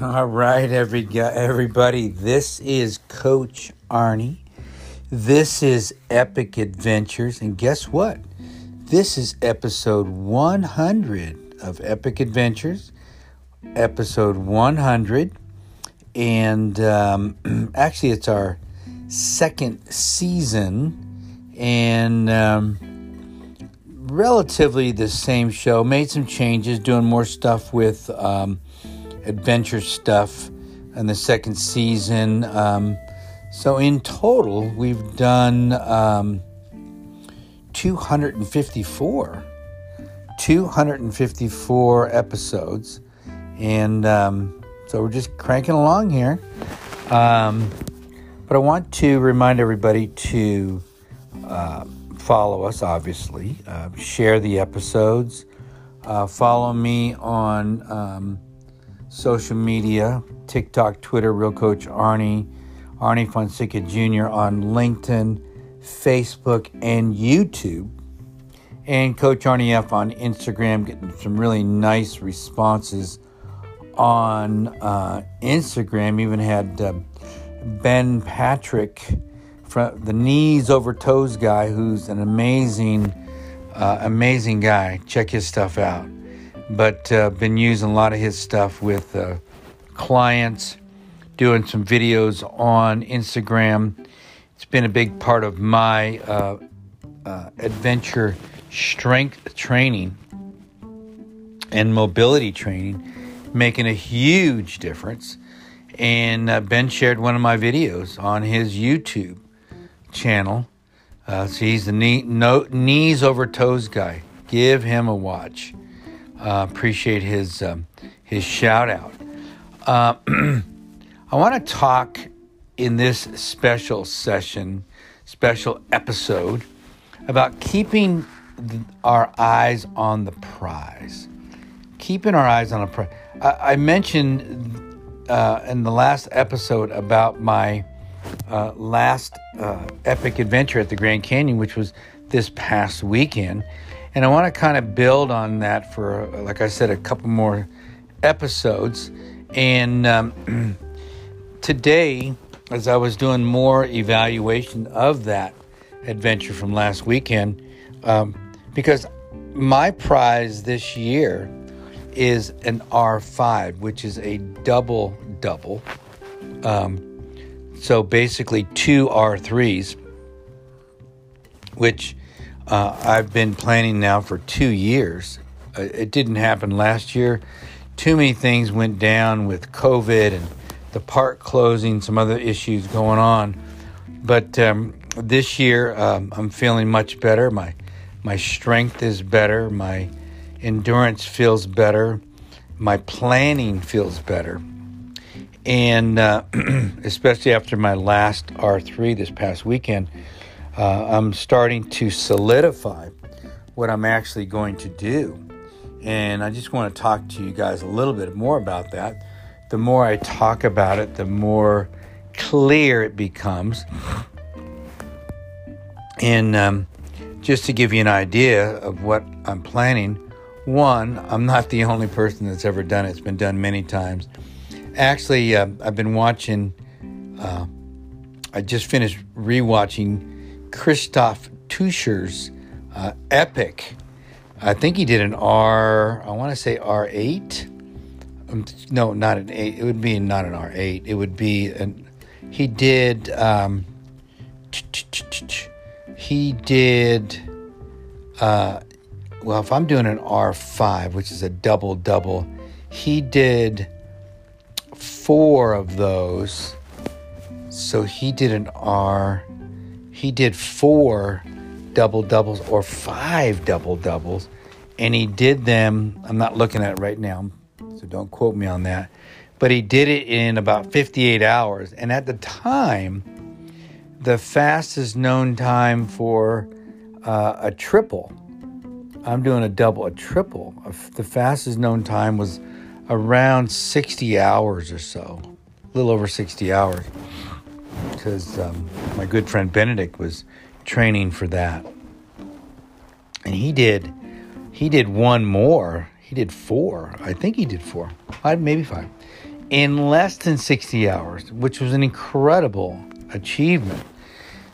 All right, every everybody. This is Coach Arnie. This is Epic Adventures, and guess what? This is episode 100 of Epic Adventures. Episode 100, and um, actually, it's our second season, and um, relatively the same show. Made some changes, doing more stuff with. Um, adventure stuff in the second season. Um, so in total, we've done um, 254, 254 episodes, and um, so we're just cranking along here. Um, but I want to remind everybody to uh, follow us, obviously, uh, share the episodes, uh, follow me on um, social media TikTok, Twitter, Real Coach Arnie, Arnie Fonseca Jr. on LinkedIn, Facebook, and YouTube. And Coach Arnie F on Instagram, getting some really nice responses on uh, Instagram. Even had uh, Ben Patrick, from the knees over toes guy, who's an amazing, uh, amazing guy. Check his stuff out but uh, been using a lot of his stuff with uh, clients, doing some videos on Instagram. It's been a big part of my uh, uh adventure strength training and mobility training, making a huge difference. And uh, Ben shared one of my videos on his YouTube channel. Uh, so he's the knee, no, knees over toes guy. Give him a watch. Uh, appreciate his um, his shout out. Uh, I want to talk in this special session, special episode, about keeping our eyes on the prize. Keeping our eyes on a prize. I, I mentioned uh, in the last episode about my uh, last uh, epic adventure at the Grand Canyon, which was this past weekend. And I want to kind of build on that for, like I said, a couple more episodes. And um, today, as I was doing more evaluation of that adventure from last weekend, um, because my prize this year is an R5, which is a double double. Um, so basically, two R3s, which uh, I've been planning now for two years. Uh, it didn't happen last year. Too many things went down with COVID and the park closing, some other issues going on. But um, this year, um, I'm feeling much better. My my strength is better. My endurance feels better. My planning feels better. And uh, especially after my last R3 this past weekend, uh, I'm starting to solidify what I'm actually going to do. And I just want to talk to you guys a little bit more about that. The more I talk about it, the more clear it becomes. And um, just to give you an idea of what I'm planning, one, I'm not the only person that's ever done it, it's been done many times. Actually, uh, I've been watching, uh, I just finished rewatching Christof Teuscher's uh, Epic. I think he did an R, I want to say R8. Um, no, not an 8. It would be not an R8. It would be an, he did, um, he did, uh, well, if I'm doing an R5, which is a double double, he did four of those. So he did an R he did four double doubles or five double doubles, and he did them. I'm not looking at it right now, so don't quote me on that. But he did it in about 58 hours, and at the time, the fastest known time for uh, a triple. I'm doing a double, a triple. The fastest known time was around 60 hours or so, a little over 60 hours because um, my good friend Benedict was training for that, and he did he did one more. He did four. I think he did four, five, maybe five. in less than 60 hours, which was an incredible achievement.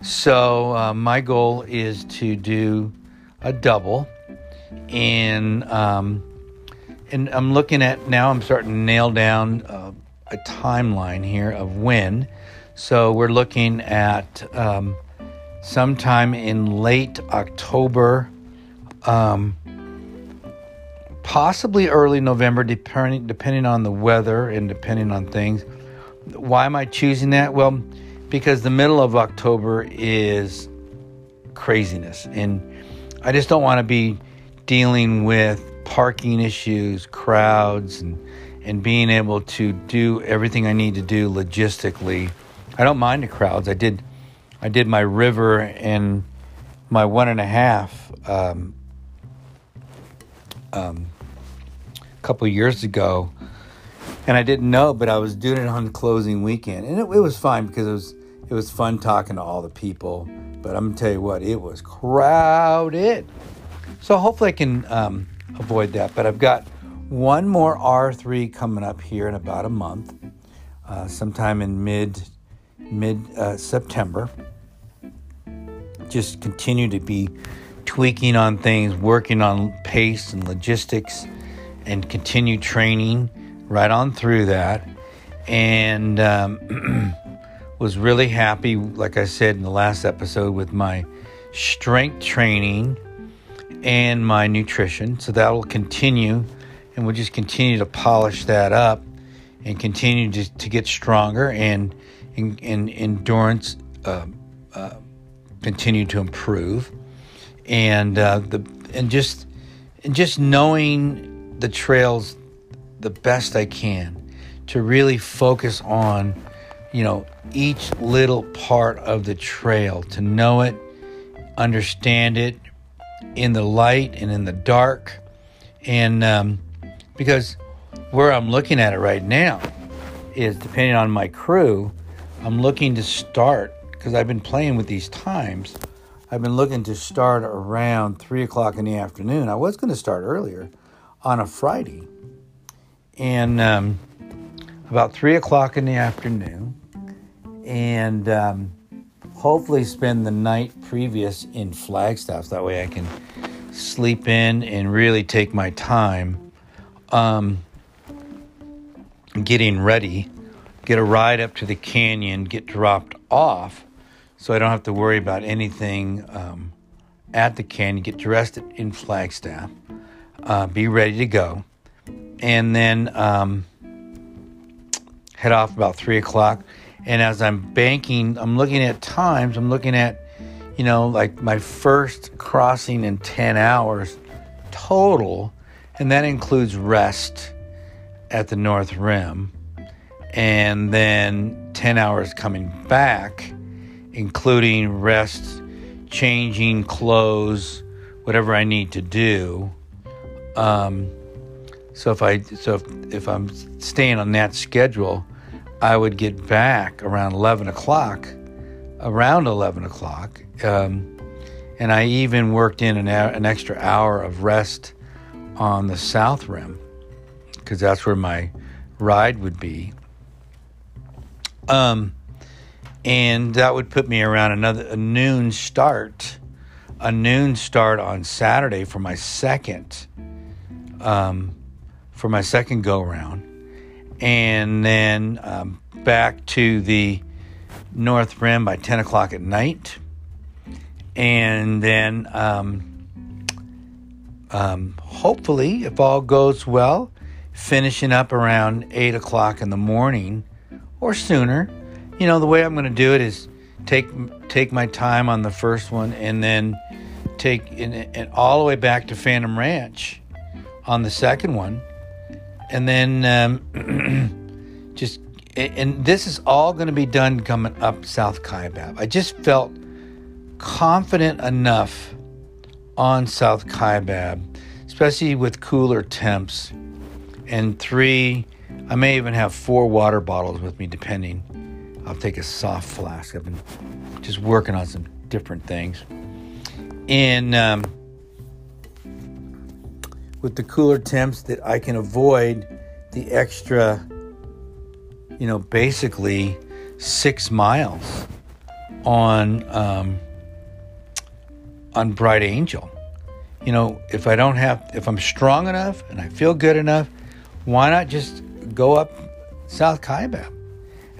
So, uh, my goal is to do a double, and um, and I'm looking at now. I'm starting to nail down uh, a timeline here of when. So we're looking at um, sometime in late October, um, possibly early November, depending depending on the weather and depending on things. Why am I choosing that? Well, because the middle of October is craziness, and I just don't want to be dealing with parking issues, crowds, and and being able to do everything I need to do logistically. I don't mind the crowds. I did I did my river and my one and a half um, um, couple years ago, and I didn't know, but I was doing it on closing weekend, and it, it was fine because it was it was fun talking to all the people. But I'm gonna tell you what, it was crowded. So hopefully I can um, avoid that. But I've got one more R3 coming up here in about a month, uh, sometime in mid mid uh, September. Just continue to be tweaking on things, working on pace and logistics, and continue training right on through that. And um, was really happy, like I said in the last episode, with my strength training and my nutrition. So that will continue, and we'll just continue to polish that up and continue to, to get stronger and, and, endurance uh, uh, continue to improve. And uh, the and just and just knowing the trails the best I can to really focus on you know, each little part of the trail, to know it, understand it in the light and in the dark. And um, because where I'm looking at it right now is depending on my crew, I'm looking to start because I've been playing with these times. I've been looking to start around three o'clock in the afternoon. I was going to start earlier on a Friday. And um, about three o'clock in the afternoon, and um, hopefully spend the night previous in Flagstaff. That way I can sleep in and really take my time um, getting ready, get a ride up to the canyon, get dropped off so I don't have to worry about anything um, at the canyon, get dressed in Flagstaff, uh, be ready to go, and then um, head off about 3 o'clock. And as I'm banking, I'm looking at times, I'm looking at, you know, like my first crossing in 10 hours total, and that includes rest at the North Rim, and then 10 hours coming back, including rest, changing clothes, whatever I need to do. Um, so if I so if, if I'm staying on that schedule, I would get back around 11 o'clock, around 11 o'clock. Um, and I even worked in an, an extra hour of rest on the south rim because that's where my ride would be. Um, and that would put me around another a noon start, a noon start on Saturday for my second, um, for my second go round and then um, back to the North Rim by 10 o'clock at night. And then um, um, hopefully, if all goes well, finishing up around 8 o'clock in the morning or sooner. You know, the way I'm going to do it is take take my time on the first one and then take and all the way back to Phantom Ranch on the second one and then um, just and this is all going to be done coming up South Kaibab. I just felt confident enough on South Kaibab, especially with cooler temps. And three, I may even have four water bottles with me, depending. I'll take a soft flask. I've been just working on some different things. And um, with the cooler temps that I can avoid the extra you know, basically six miles on um, on Bright Angel. You know, if I don't have, if I'm strong enough and I feel good enough, why not just go up South Kaibab?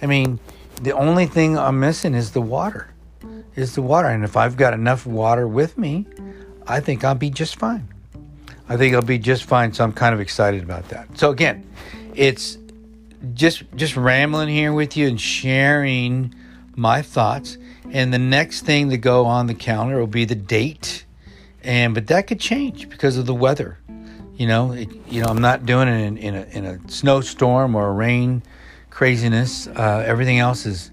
I mean, the only thing I'm missing is the water. Is the water, and if I've got enough water with me, I think I'll be just fine. I think I'll be just fine. So I'm kind of excited about that. So again, it's just just rambling here with you and sharing my thoughts. And the next thing to go on the calendar will be the date. And but that could change because of the weather. You know, it, you know, I'm not doing it in, in, a in a snowstorm or a rain craziness. Uh, everything else is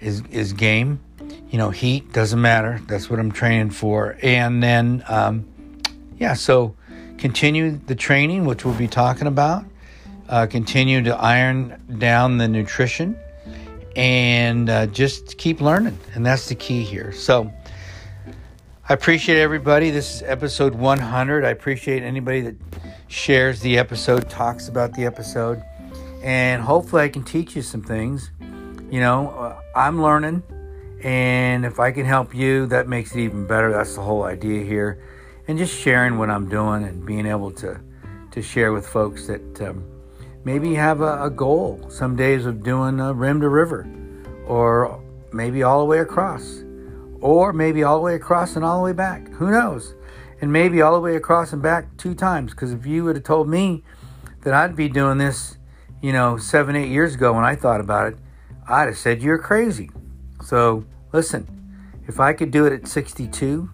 is is game. You know, heat doesn't matter. That's what I'm training for. And then, um, yeah, so continue the training, which we'll be talking about. Uh, continue to iron down the nutrition and uh, just keep learning. And that's the key here. So I appreciate everybody. This is episode 100. I appreciate anybody that shares the episode, talks about the episode, and hopefully I can teach you some things. You know, uh, I'm learning, and if I can help you, that makes it even better. That's the whole idea here. And just sharing what I'm doing and being able to, to share with folks that. Um, maybe have a, a goal some days of doing a rim to river or maybe all the way across or maybe all the way across and all the way back who knows and maybe all the way across and back two times because if you would have told me that i'd be doing this you know seven eight years ago when i thought about it i'd have said you're crazy so listen if i could do it at 62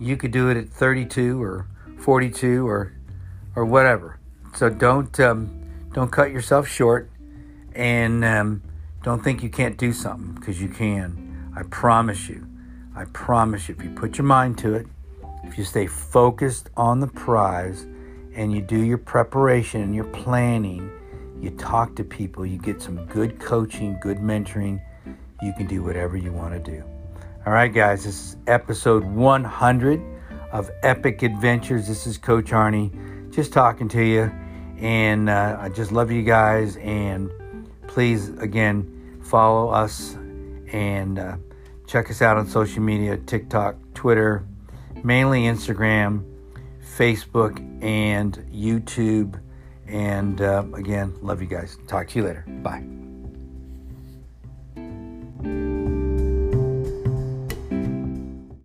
you could do it at 32 or 42 or or whatever so don't um, don't cut yourself short and um, don't think you can't do something because you can. I promise you. I promise you. If you put your mind to it, if you stay focused on the prize and you do your preparation and your planning, you talk to people, you get some good coaching, good mentoring, you can do whatever you want to do. All right, guys, this is episode 100 of Epic Adventures. This is Coach Arnie just talking to you. And uh, I just love you guys. And please, again, follow us and uh, check us out on social media TikTok, Twitter, mainly Instagram, Facebook, and YouTube. And uh, again, love you guys. Talk to you later. Bye.